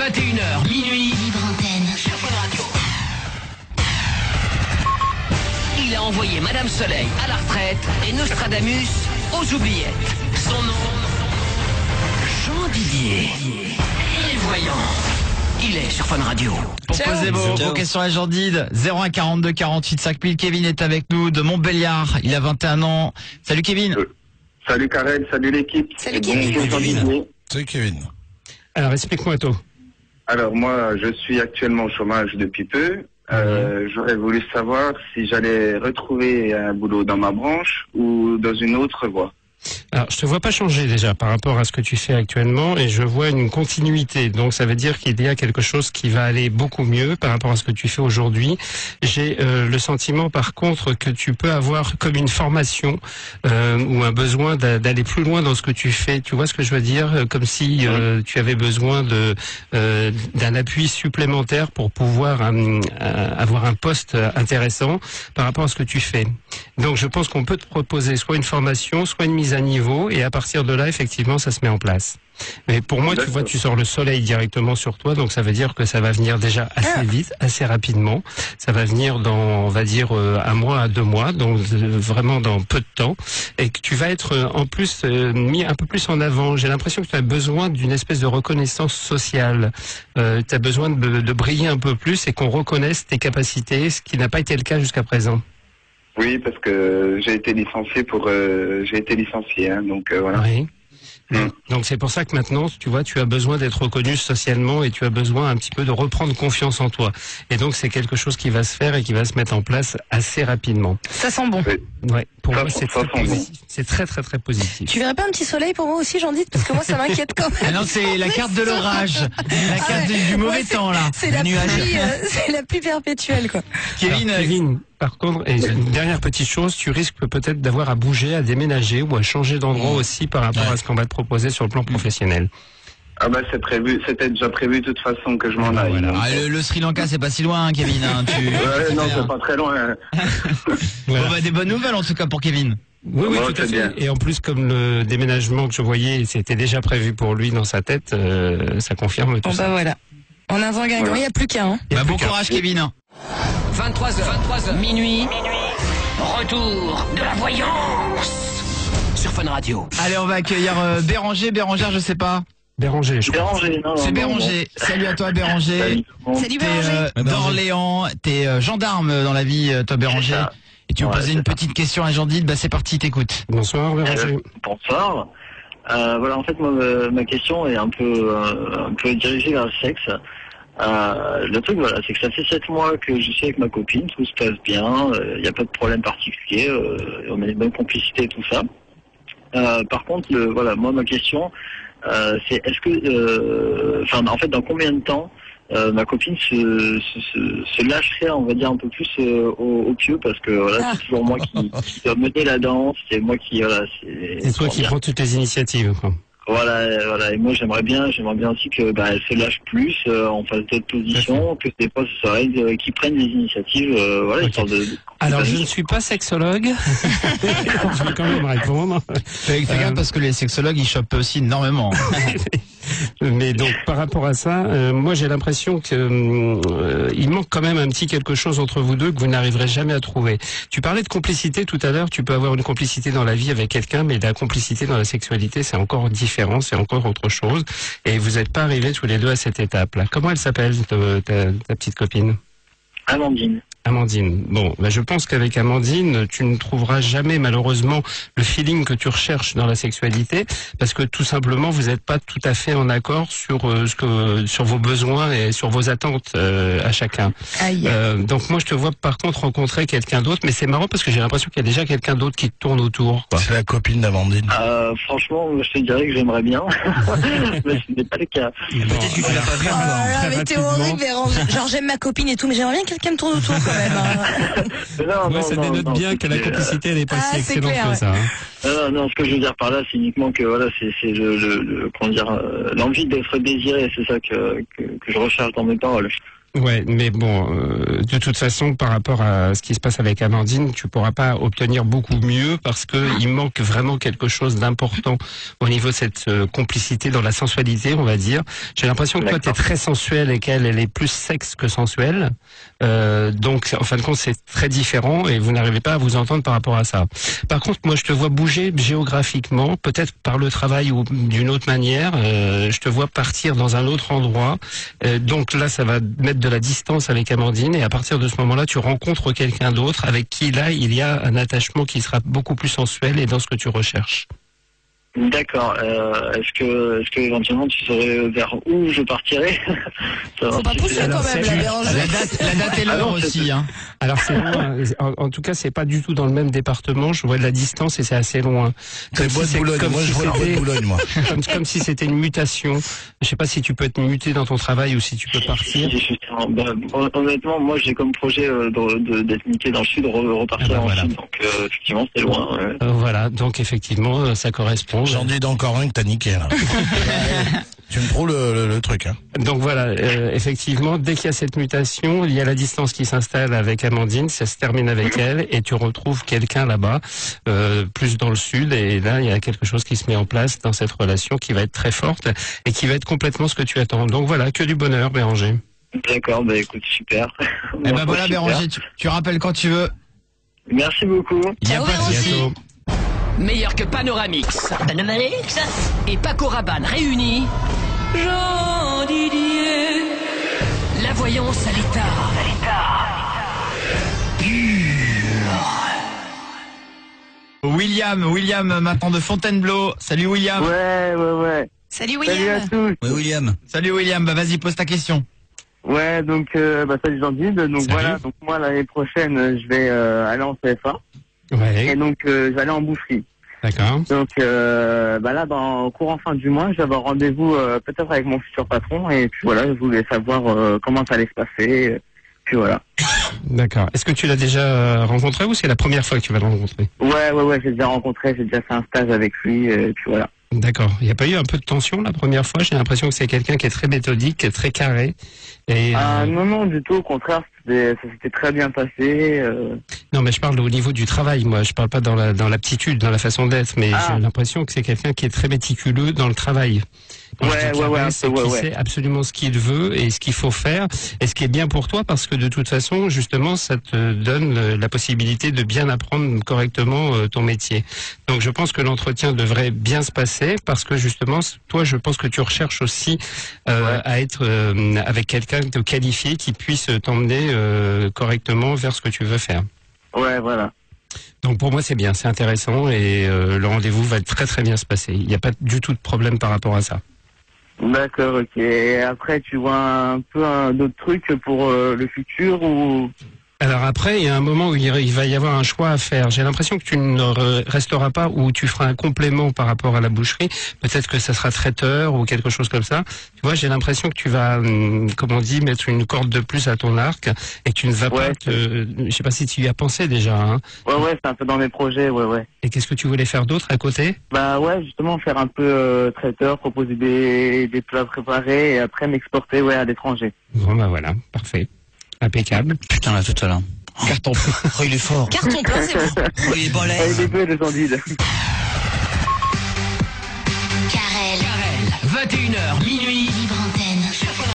21h, minuit. Libre antenne. sur Fun Radio. Il a envoyé Madame Soleil à la retraite et Nostradamus aux oubliettes. Son nom, Jean Didier. Et voyant, il est sur Fun Radio. Pour Ciao. poser vos, questions à Jandide, 01 42 48 5000. Kevin est avec nous de Montbéliard. Il a 21 ans. Salut Kevin. Salut Karel, salut l'équipe. Salut, Bonjour, Kevin. Jean-Didier. Salut Kevin. Alors explique-moi tout. Alors moi, je suis actuellement au chômage depuis peu. Euh, J'aurais voulu savoir si j'allais retrouver un boulot dans ma branche ou dans une autre voie. Alors, je te vois pas changer déjà par rapport à ce que tu fais actuellement et je vois une continuité. Donc, ça veut dire qu'il y a quelque chose qui va aller beaucoup mieux par rapport à ce que tu fais aujourd'hui. J'ai euh, le sentiment, par contre, que tu peux avoir comme une formation euh, ou un besoin d'a- d'aller plus loin dans ce que tu fais. Tu vois ce que je veux dire? Comme si euh, tu avais besoin de d'un appui supplémentaire pour pouvoir avoir un poste intéressant par rapport à ce que tu fais. Donc je pense qu'on peut te proposer soit une formation, soit une mise à niveau, et à partir de là, effectivement, ça se met en place. Mais pour moi, tu vois, tu sors le soleil directement sur toi, donc ça veut dire que ça va venir déjà assez vite, assez rapidement. Ça va venir dans, on va dire, euh, un mois à deux mois, donc euh, vraiment dans peu de temps, et que tu vas être euh, en plus mis un peu plus en avant. J'ai l'impression que tu as besoin d'une espèce de reconnaissance sociale. Euh, tu as besoin de, de briller un peu plus et qu'on reconnaisse tes capacités, ce qui n'a pas été le cas jusqu'à présent. Oui, parce que j'ai été licencié pour, euh, j'ai été licencié, hein, donc euh, voilà. Oui. Mm. Donc c'est pour ça que maintenant, tu vois, tu as besoin d'être reconnu socialement et tu as besoin un petit peu de reprendre confiance en toi. Et donc c'est quelque chose qui va se faire et qui va se mettre en place assez rapidement. Ça sent bon. Ouais, pour Ça moi c'est ça très sent bon. très très très positif. Tu verrais pas un petit soleil pour moi aussi, j'en dis Parce que moi, ça m'inquiète quand même. Ah non, c'est la carte de l'orage. La carte du, du mauvais Ouais, temps là. C'est la, pluie, euh, c'est la pluie perpétuelle, quoi. Kevin, Alors, Kevin, par contre, et une dernière petite chose, tu risques peut-être d'avoir à bouger, à déménager ou à changer d'endroit aussi par rapport à ce qu'on va te proposer sur le plan professionnel. Ah bah c'est prévu, c'était déjà prévu de toute façon que je m'en aille. Voilà. donc. ah, le, le Sri Lanka, c'est pas si loin, hein, Kevin. hein, tu... Ouais, non, c'est pas très loin. hein. Voilà. Bon, bah, des bonnes nouvelles en tout cas pour Kevin. Oui, oui, Bon, tout à c'est fait. bien. Et en plus, comme le déménagement que je voyais, c'était déjà prévu pour lui dans sa tête, euh, ça confirme tout Bon, ça. bah voilà. En avant gagnant, il Voilà. n'y a plus qu'un. hein. Il y a Bah, bon courage Kevin. 23h, 23h, minuit. Retour de la voyance sur Fun Radio. Allez, on va accueillir euh, Béranger. Bérangère, je sais pas. Béranger, je crois. Béranger, non, non, C'est non, Béranger. Salut à toi Béranger. Salut. T'es Béranger. euh, d'Orléans, t'es euh, gendarme dans la vie, euh, toi Béranger. Ça. Et tu veux Ouais, poser c'est une petite question à Jandide, bah c'est parti, t'écoutes. Bonsoir, Béranger. Bonsoir. Euh, voilà, en fait, moi, ma- ma question est un peu, euh, un peu dirigée vers le sexe. Euh, le truc, voilà, c'est que ça fait sept mois que je suis avec ma copine, tout se passe bien, il n'y a pas de problème particulier, euh, on a une bonne complicité et tout ça. Euh, par contre, le, voilà, moi, ma question, euh, c'est est-ce que, euh, enfin, en fait, dans combien de temps euh, ma copine se, se, se, se lâcherait, on va dire, un peu plus euh, au, au pieu, parce que voilà, Ah. c'est toujours moi qui, qui dois mener la danse, c'est moi qui, voilà, c'est C'est toi qui prends toutes les initiatives. Quoi. Voilà, euh, voilà. Et moi, j'aimerais bien, j'aimerais bien aussi que bah, elle se lâche plus, euh, en fasse d'autres positions, que des fois ce soit elle euh, qui prenne des initiatives, euh, voilà, Ok. histoire de. Alors, je ne suis pas sexologue. je vais quand même répondre. Fais, fais Euh, gaffe parce que les sexologues ils chopent aussi énormément. Mais donc, par rapport à ça, euh, moi, j'ai l'impression que euh, il manque quand même un petit quelque chose entre vous deux que vous n'arriverez jamais à trouver. Tu parlais de complicité tout à l'heure. Tu peux avoir une complicité dans la vie avec quelqu'un, mais la complicité dans la sexualité, c'est encore différent, c'est encore autre chose. Et vous n'êtes pas arrivés tous les deux à cette étape-là. Comment elle s'appelle, ta, petite copine? Amandine. Amandine. Bon, bah, je pense qu'avec Amandine, tu ne trouveras jamais malheureusement le feeling que tu recherches dans la sexualité, parce que tout simplement vous n'êtes pas tout à fait en accord sur euh, ce que sur vos besoins et sur vos attentes euh, à chacun. Aïe. Euh, donc moi je te vois par contre rencontrer quelqu'un d'autre, mais c'est marrant parce que j'ai l'impression qu'il y a déjà quelqu'un d'autre qui te tourne autour. C'est la copine d'Amandine. Euh, franchement, je te dirais que j'aimerais bien, mais ce n'est pas le cas. Peut-être que tu l'as pas vu Oh mais t'es horrible, Béranger. Genre, j'aime ma copine et tout, mais j'aimerais bien que quelqu'un me tourne autour quand même. hein. Non, Ouais, non, ça non, dénote non, bien que la complicité elle est pas Ah, si excellente clair, que ouais. ça. hein. Non, non, ce que je veux dire par là, c'est uniquement que voilà, c'est le, le, le- comment dire, euh, l'envie d'être désiré, c'est ça que, que que je recherche dans mes paroles. Ouais, mais bon, euh, de toute façon, par rapport à ce qui se passe avec Amandine, tu pourras pas obtenir beaucoup mieux parce que il manque vraiment quelque chose d'important au niveau de cette euh, complicité dans la sensualité, on va dire. J'ai l'impression que toi, tu es très sensuelle et qu'elle, elle est plus sexe que sensuelle. Euh, donc, en fin de compte, c'est très différent et vous n'arrivez pas à vous entendre par rapport à ça. Par contre, moi, je te vois bouger géographiquement, peut-être par le travail ou d'une autre manière. Euh, je te vois partir dans un autre endroit. Euh, donc là, ça va mettre de la distance avec Amandine et à partir de ce moment-là, tu rencontres quelqu'un d'autre avec qui là, il y a un attachement qui sera beaucoup plus sensuel et dans ce que tu recherches. D'accord. Euh, est-ce que, est-ce que éventuellement tu saurais vers où je partirais Faut pas si pousser quand même, la Béranger. La date, la date et Ah l'heure aussi. Hein. Alors c'est loin. En, en tout cas, c'est pas du tout dans le même département. Je vois de la distance et c'est assez loin. Bois de c'est- Boulogne. comme Moi, si je vois le bois de c'était- Boulogne, moi. comme, comme si c'était une mutation. Je sais pas si tu peux être muté dans ton travail ou si tu peux partir. Si, bah, hon- honnêtement, moi j'ai comme projet euh, d'être muté dans le sud, re- repartir Ah bah en voilà. sud. Donc euh, effectivement, c'est loin. ouais. Euh, voilà, donc effectivement, ça correspond. J'en dis encore un que t'as niqué, là. tu me trouves le, le- le truc, hein. Donc voilà, euh, effectivement, dès qu'il y a cette mutation, il y a la distance qui s'installe avec Amandine, ça se termine avec elle, et tu retrouves quelqu'un là-bas, euh, plus dans le sud, et là, il y a quelque chose qui se met en place dans cette relation qui va être très forte et qui va être complètement ce que tu attends. Donc voilà, que du bonheur, Béranger. D'accord, bah écoute, super. Eh ben voilà, super. Béranger, tu, tu rappelles quand tu veux. Merci beaucoup. Il n'y a Ciao, pas de. Meilleur que Panoramix Panoramix et Paco Rabanne réunis. Jean Didier. La voyance à l'état. William, William maintenant de Fontainebleau. Salut William. Ouais, ouais, ouais. Salut Salut à William. tous. Oui, William. Salut William, bah vas-y, pose ta question. Ouais, donc, euh, bah, salut Jean-Dide. Donc Salut. voilà, donc moi l'année prochaine, je vais euh, aller en CFA. Et donc, euh, aller en boucherie. d'accord. Donc, euh, bah là, dans au courant fin du mois, je vais avoir rendez-vous euh, peut-être avec mon futur patron. Et puis voilà, je voulais savoir euh, comment ça allait se passer. Puis voilà. D'accord. Est-ce que tu l'as déjà euh, rencontré ou c'est la première fois que tu vas le rencontrer? Ouais, ouais, ouais, j'ai déjà rencontré, j'ai déjà fait un stage avec lui. Et puis voilà. D'accord. Il n'y a pas eu un peu de tension la première fois? J'ai l'impression que c'est quelqu'un qui est très méthodique, qui est très carré. Et, Ah euh, non, non, du tout. Au contraire, s'était très bien passé. euh. Non, mais je parle au niveau du travail, moi. Je parle pas dans la dans l'aptitude, dans la façon d'être, mais Ah. j'ai l'impression que c'est quelqu'un qui est très méticuleux dans le travail. Ouais, ouais, ouais, peu, ouais, ouais. sait absolument ce qu'il veut et ce qu'il faut faire, et ce qui est bien pour toi, parce que de toute façon, justement, ça te donne la possibilité de bien apprendre correctement euh, ton métier. Donc, je pense que l'entretien devrait bien se passer, parce que justement, toi, je pense que tu recherches aussi euh, Ouais. à être euh, avec quelqu'un de qualifié qui puisse t'emmener euh, correctement vers ce que tu veux faire. Ouais, voilà. Donc pour moi c'est bien, c'est intéressant et euh, le rendez-vous va très très bien se passer. Il n'y a pas du tout de problème par rapport à ça. D'accord, ok. Et après, tu vois un peu un, d'autres trucs pour euh, le futur ou Alors après, il y a un moment où il va y avoir un choix à faire. J'ai l'impression que tu ne re- resteras pas ou tu feras un complément par rapport à la boucherie. Peut-être que ça sera traiteur ou quelque chose comme ça. Tu vois, j'ai l'impression que tu vas, hum, comment on dit, mettre une corde de plus à ton arc et que tu ne vas Ouais. pas te... Je sais pas si tu y as pensé déjà. Hein. Ouais, ouais, c'est un peu dans mes projets, ouais, ouais. Et qu'est-ce que tu voulais faire d'autre à côté? Bah ouais, justement, faire un peu euh, traiteur, proposer des, des plats préparés et après m'exporter, ouais, à l'étranger. Bon bah voilà, parfait. Impeccable. Putain, là, tout à l'heure. Carton. Oh, il est fort. Carton plein, c'est bon. Oh, il est balèze. Allez, des peu de Jean-Dide. Karel. 21h,